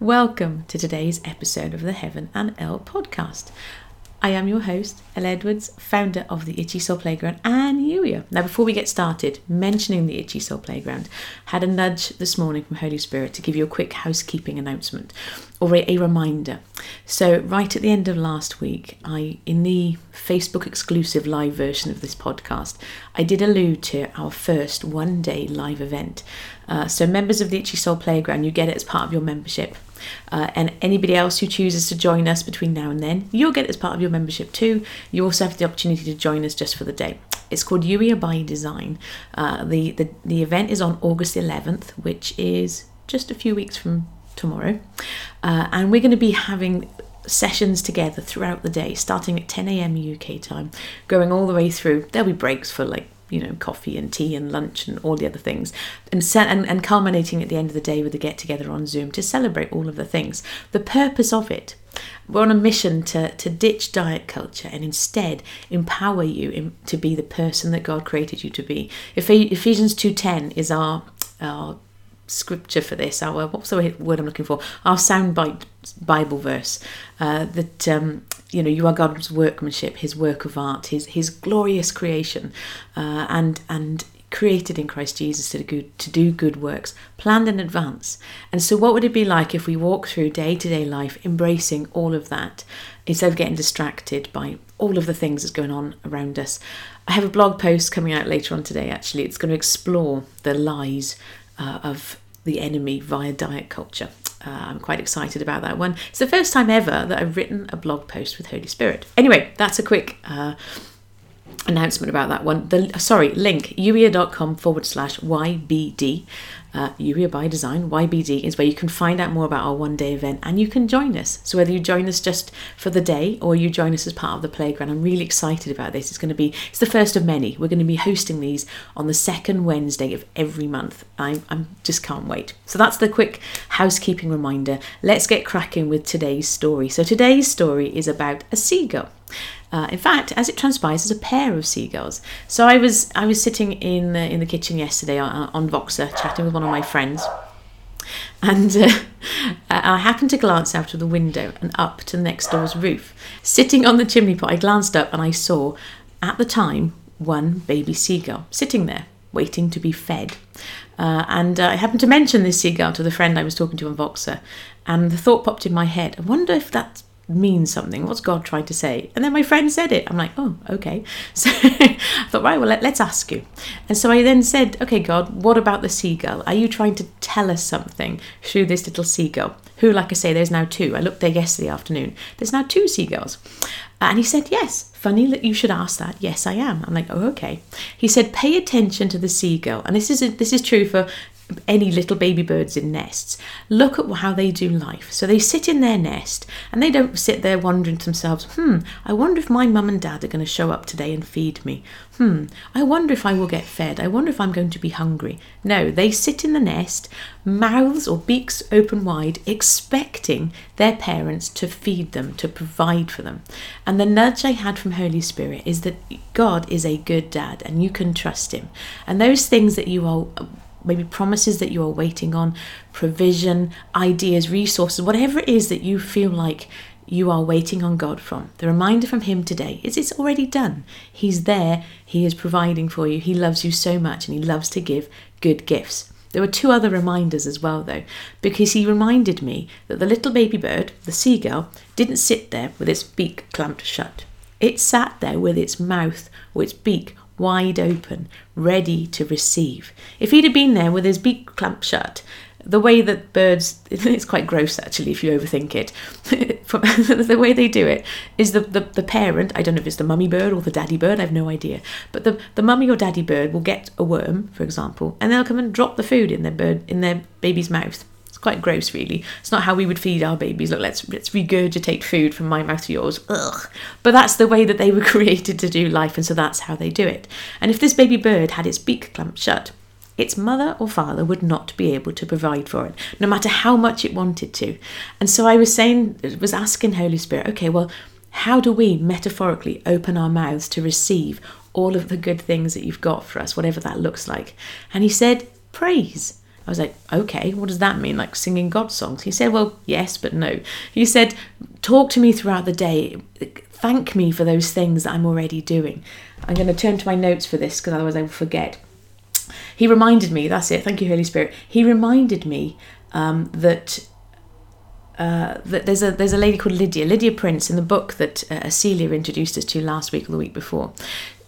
Welcome to today's episode of the Heaven and Elle podcast. I am your host, Elle Edwards, founder of the Itchy Soul Playground and Youier. Now, before we get started, mentioning the Itchy Soul Playground, had a nudge this morning from Holy Spirit to give you a quick housekeeping announcement or a, a reminder. So, right at the end of last week, I in the Facebook exclusive live version of this podcast, I did allude to our first one day live event. Uh, so, members of the Itchy Soul Playground, you get it as part of your membership. Uh, and anybody else who chooses to join us between now and then, you'll get it as part of your membership too. You also have the opportunity to join us just for the day. It's called Youier by Design. Uh, the, the, the event is on August 11th, which is just a few weeks from tomorrow. Uh, and we're going to be having sessions together throughout the day, starting at 10 a.m. UK time, going all the way through. There'll be breaks for like you know coffee and tea and lunch and all the other things. And, and, and culminating at the end of the day with a get together on zoom to celebrate all of the things. The purpose of it we're on a mission to, to ditch diet culture and instead empower you in, to be the person that god created you to be. Ephesians 2.10 is our, our scripture for this our what's the word i'm looking for our soundbite bible verse uh, that um, you know you are God's workmanship, His work of art, His His glorious creation, uh, and and created in Christ Jesus to do, good, to do good works, planned in advance. And so, what would it be like if we walk through day to day life embracing all of that instead of getting distracted by all of the things that's going on around us? I have a blog post coming out later on today, actually. It's going to explore the lies uh, of the enemy via diet culture. Uh, I'm quite excited about that one. It's the first time ever that I've written a blog post with Holy Spirit. Anyway, that's a quick uh, announcement about that one. The sorry link youier.com forward slash ybd. Uh, by Design YBD is where you can find out more about our one day event and you can join us. So whether you join us just for the day or you join us as part of the playground, I'm really excited about this. It's going to be it's the first of many. We're going to be hosting these on the second Wednesday of every month. I I just can't wait. So that's the quick housekeeping reminder. Let's get cracking with today's story. So today's story is about a seagull. Uh, in fact, as it transpires, it's a pair of seagulls. So I was I was sitting in the, in the kitchen yesterday on, on Voxer, chatting with one of my friends, and uh, I happened to glance out of the window and up to the next door's roof. Sitting on the chimney pot, I glanced up and I saw, at the time, one baby seagull sitting there, waiting to be fed. Uh, and uh, I happened to mention this seagull to the friend I was talking to on Voxer, and the thought popped in my head: I wonder if that's means something. What's God trying to say? And then my friend said it. I'm like, oh, okay. So I thought, right, well, let, us ask you. And so I then said, okay, God, what about the seagull? Are you trying to tell us something through this little seagull? Who, like I say, there's now two. I looked there yesterday afternoon. There's now two seagulls. And he said, yes. Funny that you should ask that. Yes, I am. I'm like, oh, okay. He said, pay attention to the seagull. And this is this is true for any little baby birds in nests, look at how they do life. So they sit in their nest and they don't sit there wondering to themselves, hmm, I wonder if my mum and dad are going to show up today and feed me. Hmm, I wonder if I will get fed. I wonder if I'm going to be hungry. No, they sit in the nest, mouths or beaks open wide, expecting their parents to feed them, to provide for them. And the nudge I had from Holy Spirit is that God is a good dad and you can trust him. And those things that you are maybe promises that you are waiting on, provision, ideas, resources, whatever it is that you feel like you are waiting on God from. The reminder from Him today is it's already done. He's there, He is providing for you, He loves you so much, and He loves to give good gifts. There were two other reminders as well, though, because he reminded me that the little baby bird, the seagull, didn't sit there with its beak clamped shut. It sat there with its mouth or its beak wide open, ready to receive. If he'd have been there with his beak clamped shut, the way that birds it's quite gross actually if you overthink it the way they do it is the, the, the parent i don't know if it's the mummy bird or the daddy bird i have no idea but the, the mummy or daddy bird will get a worm for example and they'll come and drop the food in their bird in their baby's mouth quite gross, really. It's not how we would feed our babies. Look, let's let's regurgitate food from my mouth to yours. Ugh. But that's the way that they were created to do life, and so that's how they do it. And if this baby bird had its beak clamped shut, its mother or father would not be able to provide for it, no matter how much it wanted to. And so I was saying, was asking Holy Spirit, okay, well, how do we metaphorically open our mouths to receive all of the good things that you've got for us, whatever that looks like? And he said, praise I was like, okay, what does that mean? Like singing God songs? He said, well, yes, but no. He said, talk to me throughout the day. Thank me for those things that I'm already doing. I'm going to turn to my notes for this because otherwise I will forget. He reminded me, that's it, thank you, Holy Spirit. He reminded me um, that uh, that there's a there's a lady called Lydia, Lydia Prince, in the book that uh, Celia introduced us to last week or the week before.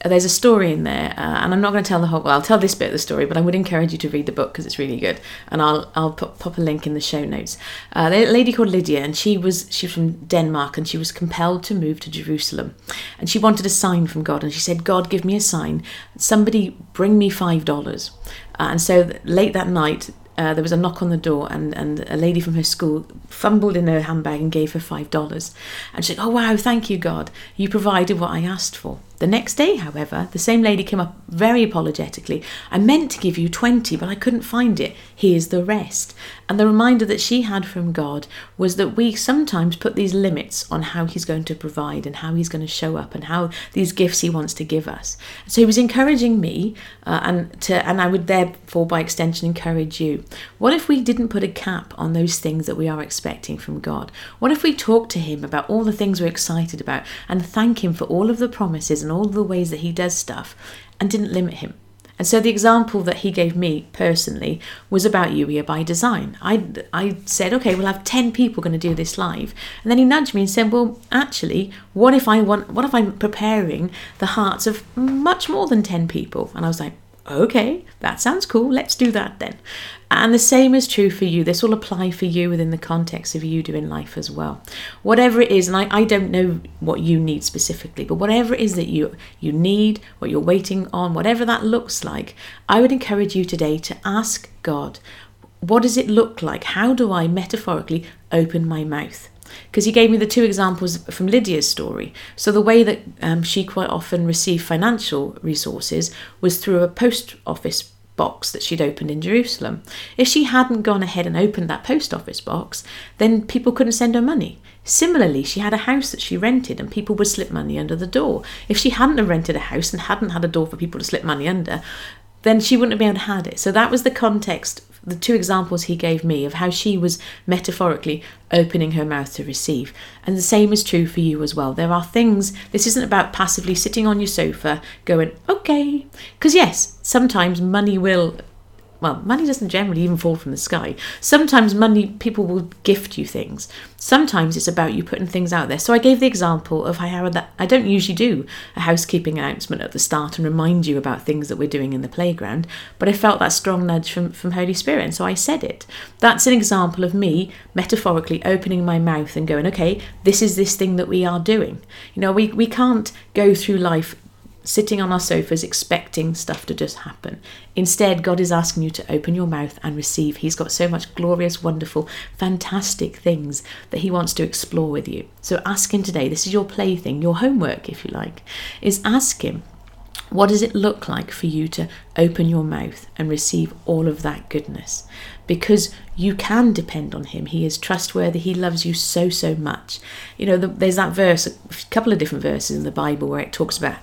There's a story in there, uh, and I'm not going to tell the whole. Well, I'll tell this bit of the story, but I would encourage you to read the book because it's really good, and I'll I'll pop a link in the show notes. Uh, a lady called Lydia, and she was she was from Denmark, and she was compelled to move to Jerusalem, and she wanted a sign from God, and she said, "God, give me a sign. Somebody bring me five dollars." Uh, and so late that night, uh, there was a knock on the door, and, and a lady from her school fumbled in her handbag and gave her five dollars. And she said, "Oh wow, thank you, God, you provided what I asked for." The next day, however, the same lady came up very apologetically. I meant to give you 20, but I couldn't find it. Here's the rest. And the reminder that she had from God was that we sometimes put these limits on how He's going to provide and how He's going to show up and how these gifts He wants to give us. So He was encouraging me, uh, and to, and I would therefore, by extension, encourage you. What if we didn't put a cap on those things that we are expecting from God? What if we talked to Him about all the things we're excited about and thank Him for all of the promises and all the ways that he does stuff and didn't limit him. And so the example that he gave me personally was about Youier by design. I, I said, okay, we'll have 10 people going to do this live. And then he nudged me and said, well, actually, what if I want, what if I'm preparing the hearts of much more than 10 people? And I was like, okay, that sounds cool. Let's do that then. And the same is true for you. This will apply for you within the context of you doing life as well. Whatever it is, and I, I don't know what you need specifically, but whatever it is that you you need, what you're waiting on, whatever that looks like, I would encourage you today to ask God, what does it look like? How do I metaphorically open my mouth? Because he gave me the two examples from Lydia's story. So the way that um, she quite often received financial resources was through a post office box that she'd opened in Jerusalem. If she hadn't gone ahead and opened that post office box, then people couldn't send her money. Similarly, she had a house that she rented and people would slip money under the door. If she hadn't have rented a house and hadn't had a door for people to slip money under, then she wouldn't have been able to had it. So that was the context the two examples he gave me of how she was metaphorically opening her mouth to receive. And the same is true for you as well. There are things, this isn't about passively sitting on your sofa going, okay. Because, yes, sometimes money will well, money doesn't generally even fall from the sky. Sometimes money, people will gift you things. Sometimes it's about you putting things out there. So I gave the example of how that I don't usually do a housekeeping announcement at the start and remind you about things that we're doing in the playground, but I felt that strong nudge from, from Holy Spirit, and so I said it. That's an example of me metaphorically opening my mouth and going, okay, this is this thing that we are doing. You know, we, we can't go through life sitting on our sofas expecting stuff to just happen. Instead, God is asking you to open your mouth and receive. He's got so much glorious, wonderful, fantastic things that He wants to explore with you. So ask Him today. This is your plaything, your homework, if you like, is ask Him. What does it look like for you to open your mouth and receive all of that goodness? Because you can depend on Him. He is trustworthy. He loves you so, so much. You know, the, there's that verse, a couple of different verses in the Bible where it talks about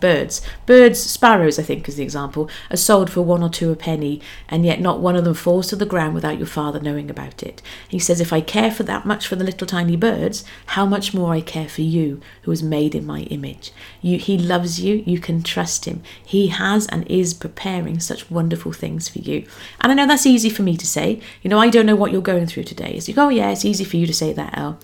birds. Birds, sparrows, I think, is the example, are sold for one or two a penny, and yet not one of them falls to the ground without your father knowing about it. He says, If I care for that much for the little tiny birds, how much more I care for you, who is made in my image. You, he loves you, you can trust him. He has and is preparing such wonderful things for you. And I know that's easy for me to say. You know, I don't know what you're going through today. You go, oh, yeah, it's easy for you to say that, Elle.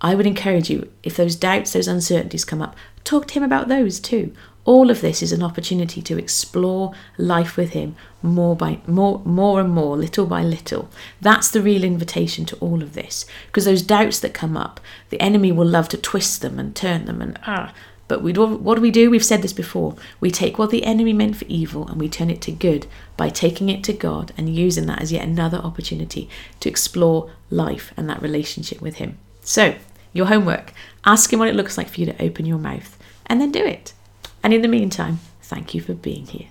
I would encourage you, if those doubts, those uncertainties come up, talk to him about those too. All of this is an opportunity to explore life with him more by more more and more, little by little. That's the real invitation to all of this. Because those doubts that come up, the enemy will love to twist them and turn them and ah. But we what do we do? We've said this before. We take what the enemy meant for evil and we turn it to good by taking it to God and using that as yet another opportunity to explore life and that relationship with Him. So, your homework ask Him what it looks like for you to open your mouth and then do it. And in the meantime, thank you for being here.